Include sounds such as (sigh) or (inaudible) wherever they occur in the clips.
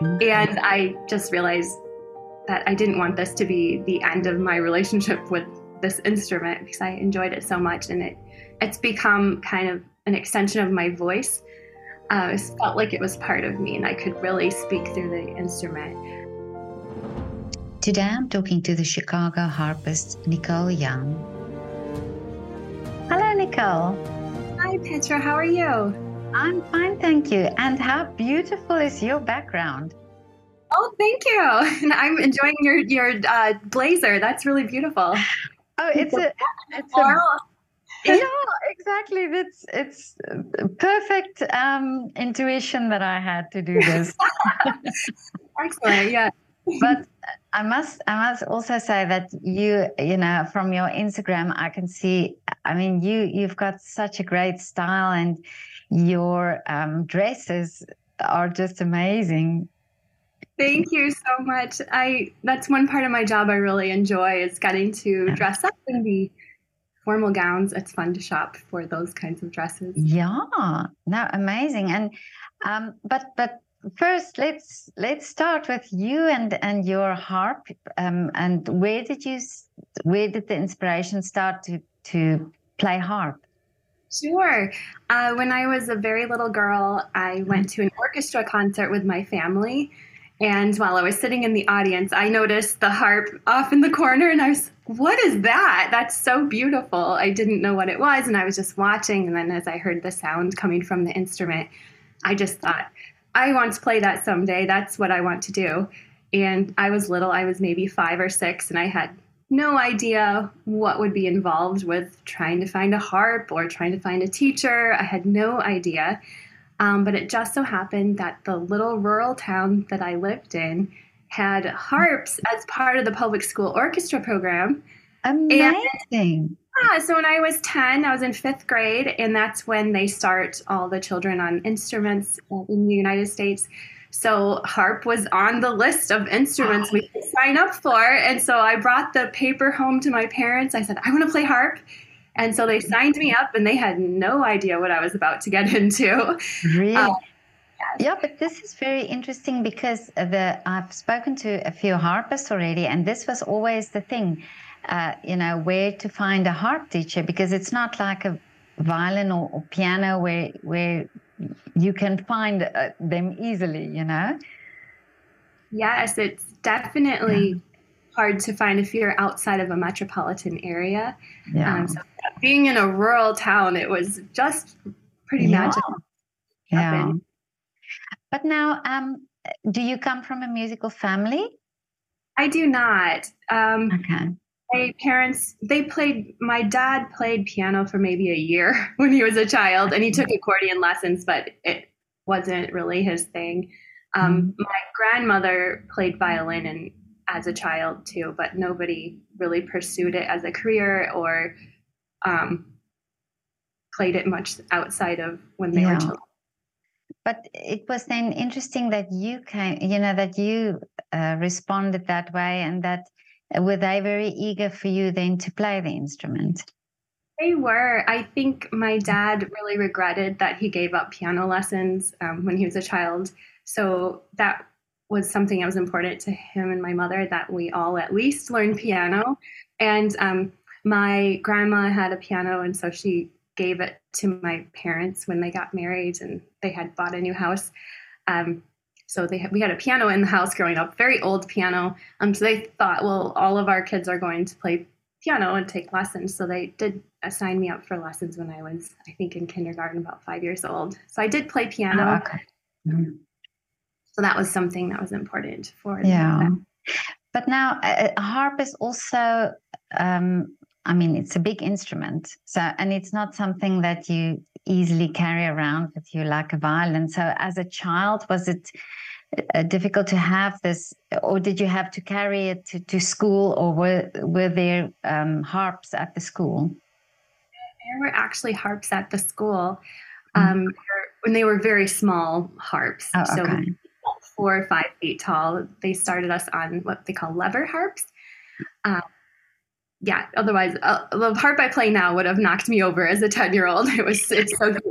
And I just realized that I didn't want this to be the end of my relationship with this instrument because I enjoyed it so much and it it's become kind of an extension of my voice. Uh, it felt like it was part of me and I could really speak through the instrument. Today I'm talking to the Chicago harpist Nichole Young. Hello, Nichole. Hi, Petra. How are you? I'm fine, thank you. And how beautiful is your background? Oh, thank you. (laughs) And I'm enjoying your your uh, blazer. That's really beautiful. Oh, it's a it's a (laughs) yeah, exactly. It's it's perfect um, intuition that I had to do this. (laughs) Excellent. Yeah. but I must I must also say that you you know from your Instagram I can see I mean you you've got such a great style and your um, dresses are just amazing. Thank you so much. I that's one part of my job I really enjoy is getting to dress up in the formal gowns. It's fun to shop for those kinds of dresses. Yeah, no, amazing. And um, but but first let's let's start with you and and your harp. Um, and where did you where did the inspiration start to to play harp? Sure. Uh, when I was a very little girl, I went to an orchestra concert with my family. And while I was sitting in the audience, I noticed the harp off in the corner and I was, what is that? That's so beautiful. I didn't know what it was and I was just watching. And then as I heard the sound coming from the instrument, I just thought, I want to play that someday. That's what I want to do. And I was little, I was maybe five or six, and I had no idea what would be involved with trying to find a harp or trying to find a teacher. I had no idea. Um, but it just so happened that the little rural town that I lived in had harps as part of the public school orchestra program. Amazing. And, yeah, so when I was 10, I was in fifth grade, and that's when they start all the children on instruments in the United States. So harp was on the list of instruments we could sign up for. And so I brought the paper home to my parents. I said, I want to play harp. And so they signed me up and they had no idea what I was about to get (laughs) into. Really? Um, yeah, but this is very interesting because the I've spoken to a few harpists already, and this was always the thing, uh, you know, where to find a harp teacher because it's not like a violin or, or piano where where you can find uh, them easily, you know? Yes, it's definitely yeah. hard to find if you're outside of a metropolitan area. Yeah. Um, so being in a rural town, it was just pretty yeah. magical. Yeah. But now, um, do you come from a musical family? I do not. Um, okay my parents they played my dad played piano for maybe a year (laughs) when he was a child and he took accordion lessons but it wasn't really his thing um, mm-hmm. my grandmother played violin and as a child too but nobody really pursued it as a career or um, played it much outside of when they yeah. were children but it was then interesting that you came you know that you uh, responded that way and that were they very eager for you then to play the instrument? They were. I think my dad really regretted that he gave up piano lessons um, when he was a child. So that was something that was important to him and my mother that we all at least learn piano. And um, my grandma had a piano, and so she gave it to my parents when they got married and they had bought a new house. Um, so they we had a piano in the house growing up, very old piano. Um, so they thought, well, all of our kids are going to play piano and take lessons. So they did assign me up for lessons when I was, I think, in kindergarten, about five years old. So I did play piano. Oh, okay. Mm-hmm. So that was something that was important for yeah. Them. But now a harp is also, um, I mean, it's a big instrument. So and it's not something that you easily carry around with you like a violin. So as a child, was it? uh, difficult to have this, or did you have to carry it to, to school, or were were there um, harps at the school? There were actually harps at the school mm-hmm. um, when they were very small harps. Oh, so okay. four or five feet tall. They started us on what they call lever harps. Um, yeah, otherwise, uh, the harp I play now would have knocked me over as a 10 year old. (laughs) It was, it's so good.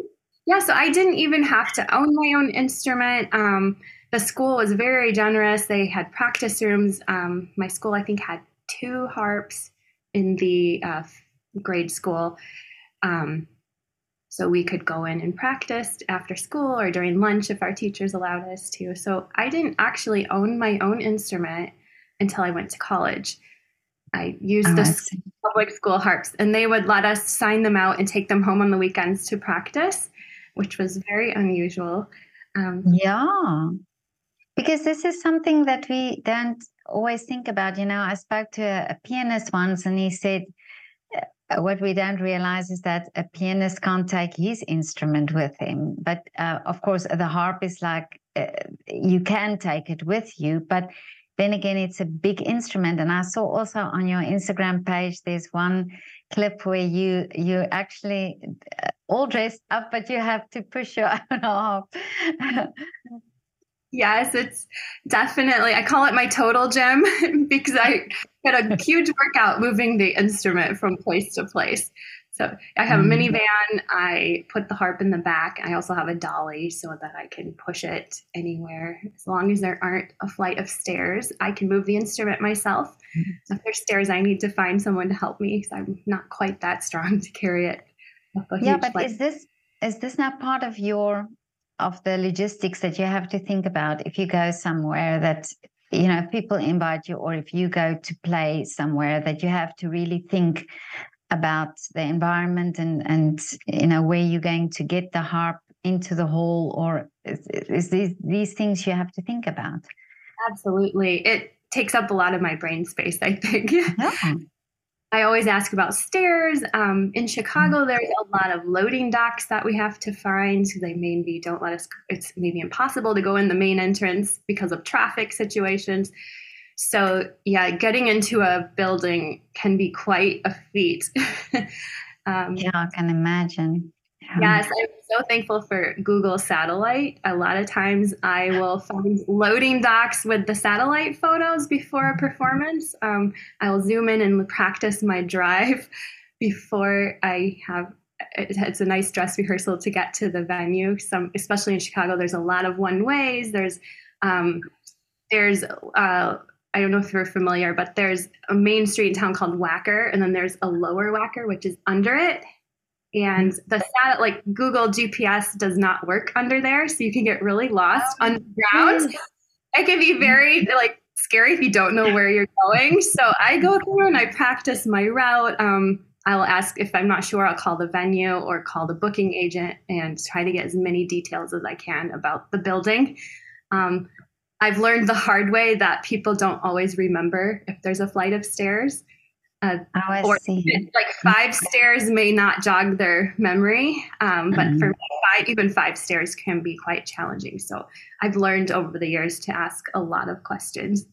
Yeah, so I didn't even have to own my own instrument. Um, the school was very generous. They had practice rooms. Um, my school, I think, had two harps in the uh, grade school. Um, so we could go in and practice after school or during lunch if our teachers allowed us to. So I didn't actually own my own instrument until I went to college. I used oh, the I public school harps, and they would let us sign them out and take them home on the weekends to practice, which was very unusual. Um, yeah, because this is something that we don't always think about. You know, I spoke to a, a pianist once, and he said uh, what we don't realize is that a pianist can't take his instrument with him. But uh, of course, the harp is like uh, you can take it with you, but then again, it's a big instrument. And I saw also on your Instagram page, there's one clip where you you actually uh, all dressed up, but you have to push your (laughs) own harp. Yes, it's definitely, I call it my total gym (laughs) because I had a huge workout moving the instrument from place to place. So I have a mm. minivan. I put the harp in the back. I also have a dolly so that I can push it anywhere. As long as there aren't a flight of stairs, I can move the instrument myself. Mm-hmm. If there's stairs, I need to find someone to help me because I'm not quite that strong to carry it. Yeah, but flight. is this is this not part of your of the logistics that you have to think about if you go somewhere that you know people invite you or if you go to play somewhere that you have to really think about the environment and and you know where you're going to get the harp into the hole or is, is these these things you have to think about absolutely it takes up a lot of my brain space i think (laughs) yeah. I always ask about stairs. Um, in Chicago, mm-hmm. there's a lot of loading docks that we have to find because they maybe don't let us. It's maybe impossible to go in the main entrance because of traffic situations. So yeah, getting into a building can be quite a feat. (laughs) um, yeah, I can imagine. Yes, I'm so thankful for Google Satellite. A lot of times I will find loading docks with the satellite photos before a performance. Um, I will zoom in and practice my drive (laughs) before I have. It's a nice dress rehearsal to get to the venue. Some, especially in Chicago, there's a lot of one ways. There's um, there's uh, I don't know if you're familiar, but there's a main street in town called Wacker, and then there's a lower Wacker, which is under it. And the stat, like Google GPS does not work under there, so you can get really lost underground. It can be very like scary if you don't know where you're going. So I go through and I practice my route. Um, I'll ask if I'm not sure, I'll call the venue or call the booking agent and try to get as many details as I can about the building. Um, I've learned the hard way that people don't always remember if there's a flight of stairs. Uh, oh, or like five stairs may not jog their memory, um, but mm-hmm. for five, even five stairs can be quite challenging. So I've learned over the years to ask a lot of questions.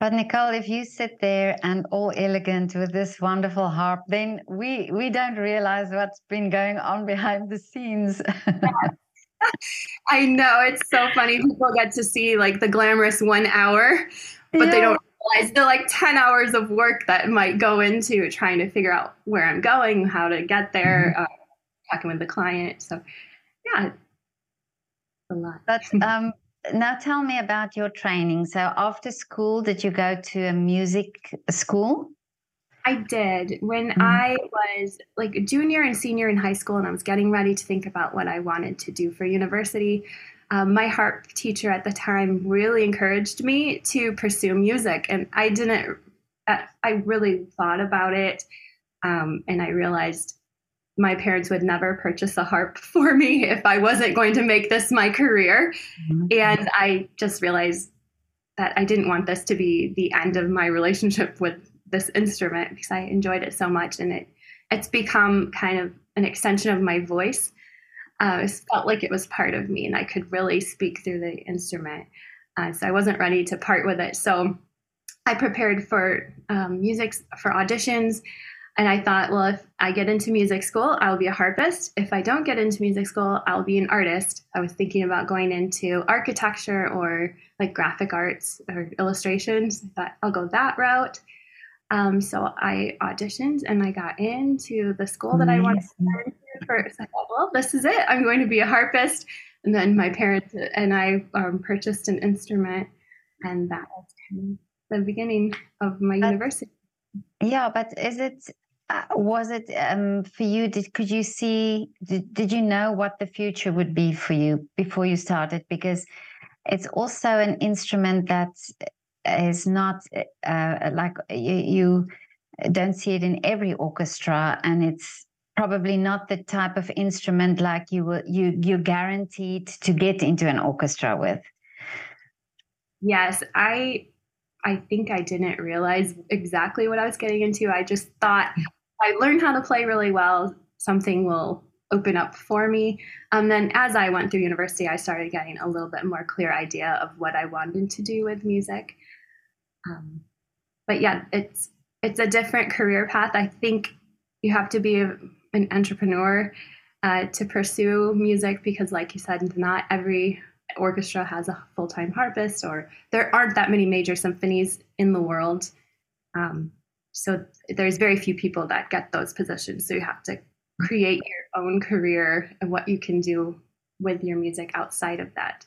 But Nichole, if you sit there and all elegant with this wonderful harp, then we we don't realize what's been going on behind the scenes. (laughs) I know it's so funny. People get to see like the glamorous one hour, but yeah. they don't realize the like 10 hours of work that might go into trying to figure out where I'm going, how to get there, mm-hmm. uh, talking with the client. So, yeah, a lot. But um, now tell me about your training. So, after school, did you go to a music school? I did. When mm-hmm. I was like junior and senior in high school, and I was getting ready to think about what I wanted to do for university, um, my harp teacher at the time really encouraged me to pursue music. And I didn't, uh, I really thought about it. Um, and I realized my parents would never purchase a harp (laughs) for me if I wasn't going to make this my career. Mm-hmm. And I just realized that I didn't want this to be the end of my relationship with this instrument because I enjoyed it so much and it it's become kind of an extension of my voice. Uh, it felt like it was part of me and I could really speak through the instrument. Uh, so I wasn't ready to part with it. So I prepared for um, music for auditions. And I thought, well, if I get into music school, I'll be a harpist. If I don't get into music school, I'll be an artist. I was thinking about going into architecture or like graphic arts or illustrations. I thought I'll go that route. Um, so I auditioned and I got into the school that. I wanted to go into first. I thought, well, this is it. I'm going to be a harpist. And then my parents and I um, purchased an instrument, and that was kind of the beginning of my but, university. Yeah, but is it uh, was it um, for you? Did could you see? Did, did you know what the future would be for you before you started? Because it's also an instrument that is not uh, like you, you don't see it in every orchestra, and it's probably not the type of instrument like you will you you're guaranteed to get into an orchestra with. Yes, I I think I didn't realize exactly what I was getting into. I just thought I learned how to play really well, something will open up for me. Um, then as I went through university, I started getting a little bit more clear idea of what I wanted to do with music. Um, but yeah, it's it's a different career path. I think you have to be an entrepreneur uh, to pursue music because, like you said, not every orchestra has a full time harpist, or there aren't that many major symphonies in the world. Um, so there's very few people that get those positions. So you have to create your own career and what you can do with your music outside of that.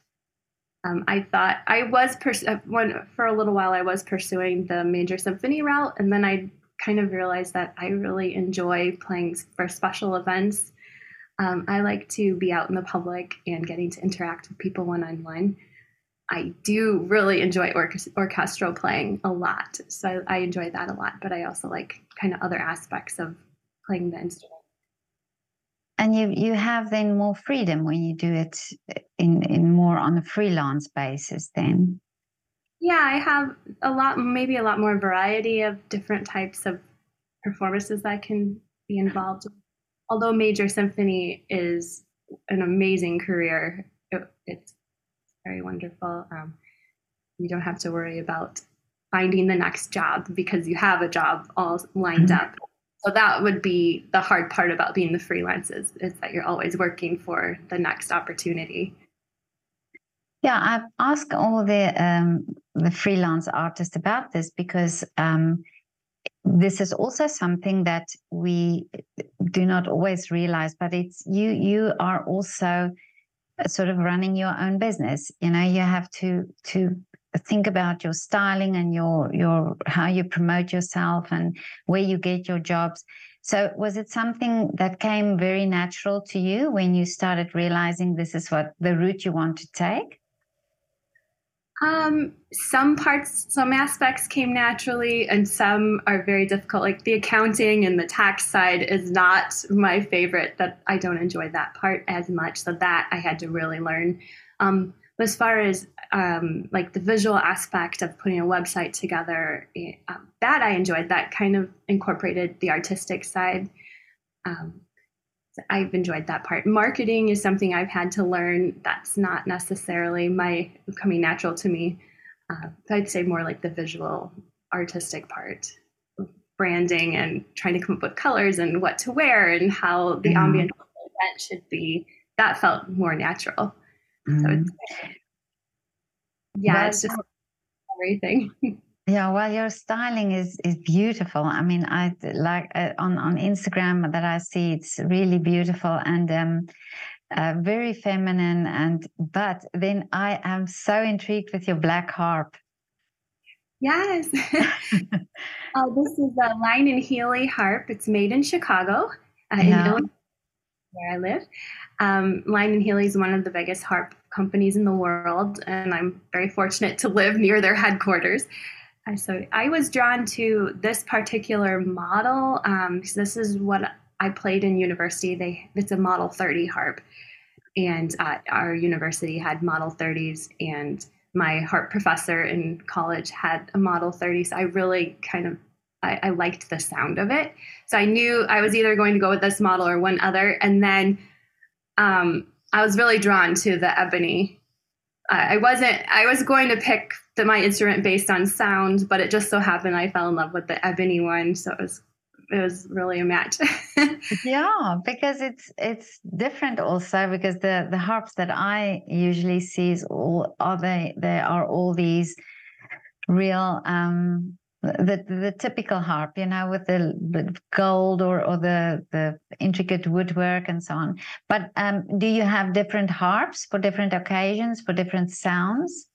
Um, I thought I was pers- uh, one for a little while. I was pursuing the major symphony route, and then I kind of realized that I really enjoy playing for special events. Um, I like to be out in the public and getting to interact with people one on one. I do really enjoy orchestral playing a lot, so I, I enjoy that a lot. But I also like kind of other aspects of playing the instrument and you you have then more freedom when you do it in in more on a freelance basis then. Yeah i have a lot maybe a lot more variety of different types of performances that can be involved although major symphony is an amazing career it, it's very wonderful. Um, you don't have to worry about finding the next job because you have a job all lined mm-hmm. up so that would be the hard part about being the freelancers is, that you're always working for the next opportunity. Yeah, I've asked all the um, the freelance artists about this because um, this is also something that we do not always realize. But it's you you are also sort of running your own business. You know, you have to to think about your styling and your your how you promote yourself and where you get your jobs. So was it something that came very natural to you when you started realizing this is what the route you want to take? Um, some parts some aspects came naturally and some are very difficult. Like the accounting and the tax side is not my favorite that i don't enjoy that part as much. So that i had to really learn. Um, as far as um, like the visual aspect of putting a website together, um, that I enjoyed. That kind of incorporated the artistic side. Um, I've enjoyed that part. Marketing is something I've had to learn. That's not necessarily my coming natural to me. Uh, I'd say more like the visual, artistic part, branding and trying to come up with colors and what to wear and how the mm-hmm. ambient event should be. That felt more natural. Mm-hmm. So it's, yeah, it's just everything. (laughs) Yeah, well, your styling is is beautiful. I mean, I like uh, on on Instagram that I see it's really beautiful and um, uh, very feminine. And but then I am so intrigued with your black harp. Yes, (laughs) uh, this is a Lyon and Healy harp. It's made in Chicago, uh, yeah. in Illinois, where I live. Um, and Healy is one of the biggest harp companies in the world, and I'm very fortunate to live near their headquarters. Uh, so I was drawn to this particular model um, because this is what I played in university. They it's a Model 30 harp, and uh, our university had Model 30s, and my harp professor in college had a Model 30. So I really kind of I, I liked the sound of it. So I knew I was either going to go with this model or one other, and then um, I was really drawn to the ebony. I wasn't. I was going to pick the, my instrument based on sound, but it just so happened I fell in love with the ebony one. So it was it was really a match. (laughs) yeah, because it's it's different also because the the harps that I usually see is all are they they are all these real um the the typical harp, you know, with the, the gold or or the the intricate woodwork and so on. But um, do you have different harps for different occasions for different sounds?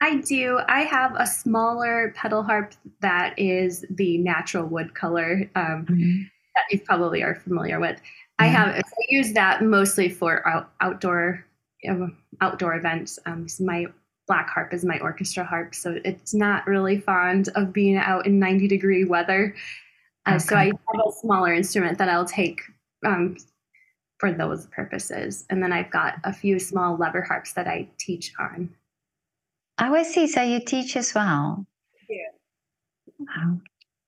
I do. I have a smaller pedal harp that is the natural wood color um, mm-hmm. that you probably are familiar with. I have I use that mostly for out, outdoor you know, outdoor events. Um, so my black harp is my orchestra harp, so it's not really fond of being out in 90 degree weather. Uh, okay. So I have a smaller instrument that I'll take um, for those purposes, and then I've got a few small lever harps that I teach on. Oh, I see. So you teach as well. Yeah. Wow.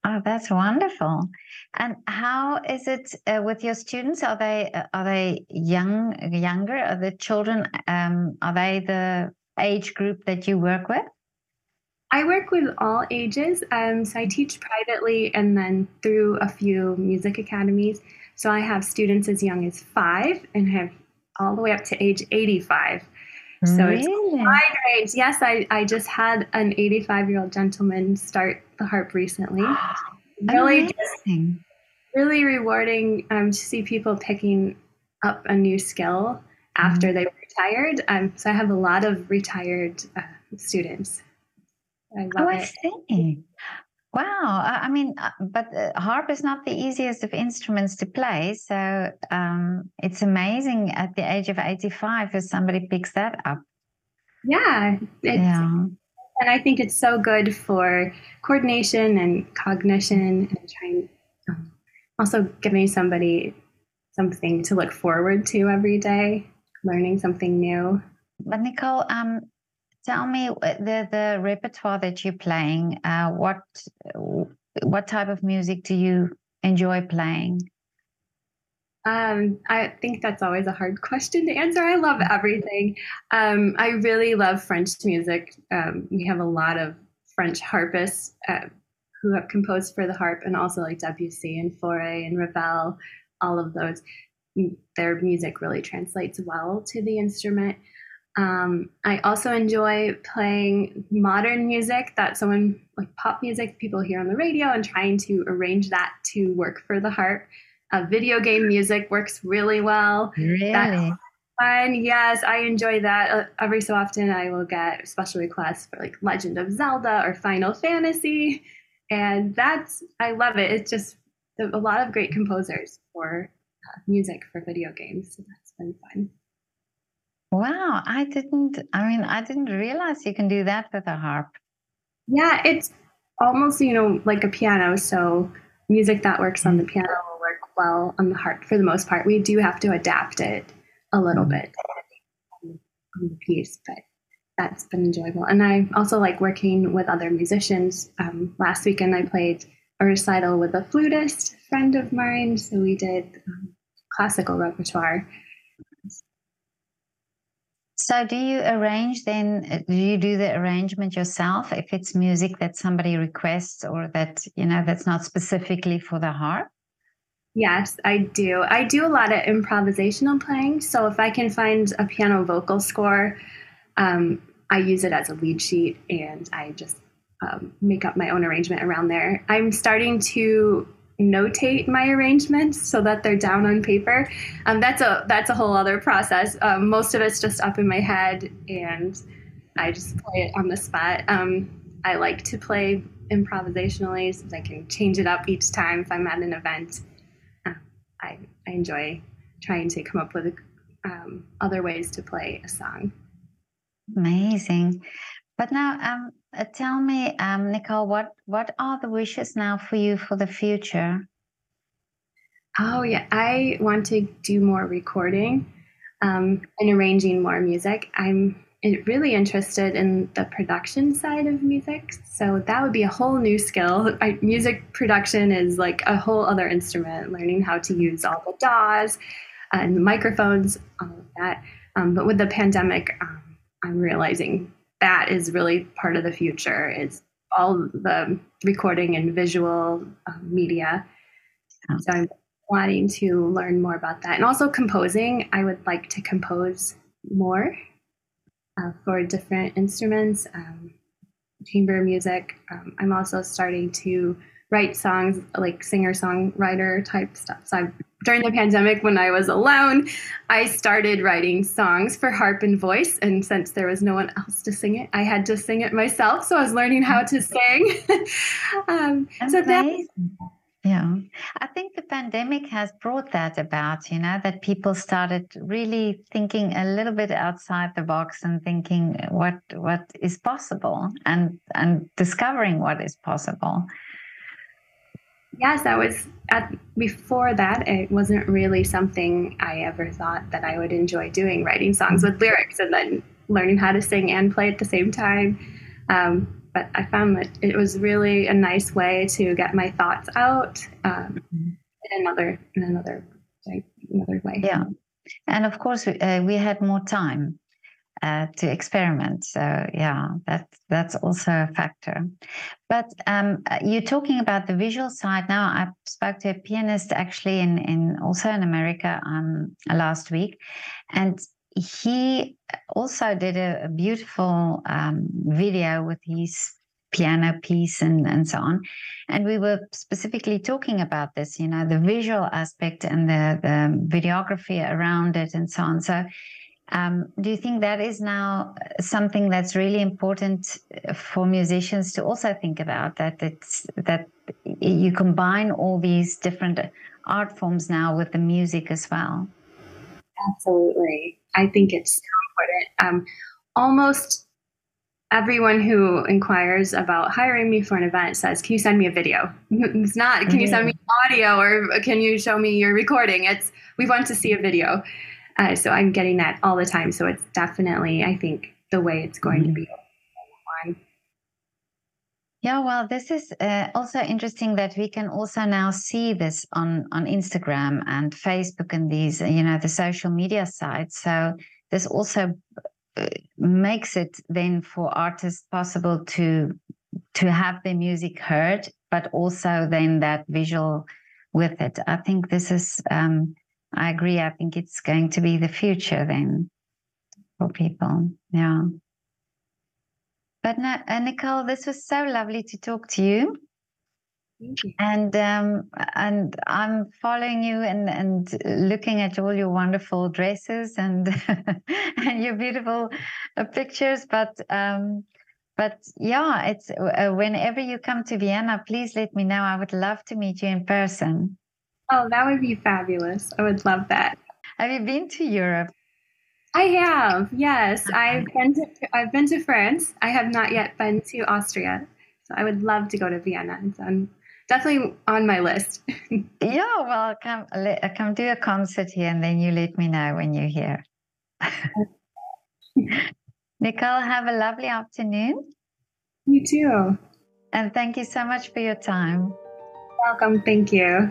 Oh, that's wonderful. And how is it uh, with your students? Are they uh, are they young, younger? Are the children? Um, are they the age group that you work with? I work with all ages. Um, so I teach privately and then through a few music academies. So I have students as young as five and have all the way up to age 85. So really? it's wide range. Yes, I, I just had an 85 year old gentleman start the harp recently. (gasps) really, really rewarding um, to see people picking up a new skill after mm-hmm. they retired. Um, so I have a lot of retired uh, students. I love oh, I see. Wow. I mean, uh, but harp is not the easiest of instruments to play. So um, it's amazing at the age of 85 if somebody picks that up. Yeah. yeah. And I think it's so good for coordination and cognition and trying, um, also giving somebody something to look forward to every day learning something new. But Nichole, um, tell me the the repertoire that you're playing. Uh, what what type of music do you enjoy playing? Um, I think that's always a hard question to answer. I love everything. Um, I really love French music. Um, we have a lot of French harpists uh, who have composed for the harp, and also like Debussy and Fauré and Ravel, all of those their music really translates well to the instrument. Um, I also enjoy playing modern music that someone like pop music people hear on the radio and trying to arrange that to work for the harp. Uh, video game music works really well. Really? That's fun. Yes, I enjoy that. Uh, every so often, I will get special requests for like Legend of Zelda or Final Fantasy. And that's, I love it. It's just a lot of great composers for music for video games. So that's been fun. Wow, I didn't. I mean, I didn't realize you can do that with a harp. Yeah, it's almost you know like a piano. So music that works on the mm. piano will work well on the harp for the most part. We do have to adapt it a little mm. bit on the piece, but that's been enjoyable. And I also like working with other musicians. Um, last weekend I played a recital with a flutist friend of mine, so we did um, classical repertoire. So, do you arrange then? Do you do the arrangement yourself if it's music that somebody requests or that you know that's not specifically for the harp? Yes, I do. I do a lot of improvisational playing. So, if I can find a piano vocal score, um, I use it as a lead sheet and I just um, make up my own arrangement around there. I'm starting to notate my arrangements so that they're down on paper. Um, that's a that's a whole other process. Um, most of it's just up in my head, and I just play it on the spot. Um, I like to play improvisationally so I can change it up each time if I'm at an event. Uh, I, I enjoy trying to come up with um, other ways to play a song. Amazing. But now, um, uh, tell me, um, Nichole, what what are the wishes now for you for the future? Oh yeah, I want to do more recording um, and arranging more music. I'm really interested in the production side of music, so that would be a whole new skill. I, music production is like a whole other instrument. Learning how to use all the DAWs and the microphones, all of that. Um, but with the pandemic, um, I'm realizing that is really part of the future is all the recording and visual um, media so i'm wanting to learn more about that and also composing i would like to compose more uh, for different instruments um, chamber music. Um, I'm also starting to write songs like singer songwriter type stuff. So I've, during the pandemic, when I was alone, I started writing songs for harp and voice. And since there was no one else to sing it, I had to sing it myself. So I was learning how to sing. (laughs) um, so that yeah, I think the pandemic has brought that about, you know, that people started really thinking a little bit outside the box and thinking what what is possible and and discovering what is possible. Yes, that was at before that it wasn't really something I ever thought that I would enjoy doing, writing songs with lyrics and then learning how to sing and play at the same time. Um, but I found that it was really a nice way to get my thoughts out um, mm-hmm. in another in another another way. Yeah, and of course uh, we had more time uh, to experiment. So yeah, that that's also a factor. But um, you're talking about the visual side now. I spoke to a pianist actually in in also in America um, last week, and he also did a, a beautiful um, video with his piano piece and, and so on. And we were specifically talking about this, you know, the visual aspect and the, the videography around it and so on. So, um, do you think that is now something that's really important for musicians to also think about? That it's that you combine all these different art forms now with the music as well. Absolutely. I think it's so important. Um, almost everyone who inquires about hiring me for an event says, Can you send me a video? (laughs) It's not, Can you send me mm-hmm. audio or can you show me your recording? It's, we want to see a video. Uh, so I'm getting that all the time. So it's definitely, I think, the way it's going mm-hmm. to be. Yeah, well, this is uh, also interesting that we can also now see this on on Instagram and Facebook and these, you know, the social media sites. So this also uh, makes it then for artists possible to to have their music heard, but also then that visual with it. I think this is. Um, I agree. I think it's going to be the future then for people. Yeah. But uh, Nichole, this was so lovely to talk to you. you. And um, and I'm following you and, and looking at all your wonderful dresses and (laughs) and your beautiful uh, pictures. But um, but yeah, it's uh, whenever you come to Vienna, please let me know. I would love to meet you in person. Oh, that would be fabulous. I would love that. Have you been to Europe? I have, yes. Uh-huh. I've been to I've been to France. I have not yet been to Austria. So I would love to go to Vienna. It's on, definitely on my list. (laughs) yeah, well, come come do a concert here, and then you let me know when you're here. (laughs) Nichole, have a lovely afternoon. You too. And thank you so much for your time. Welcome. Thank you.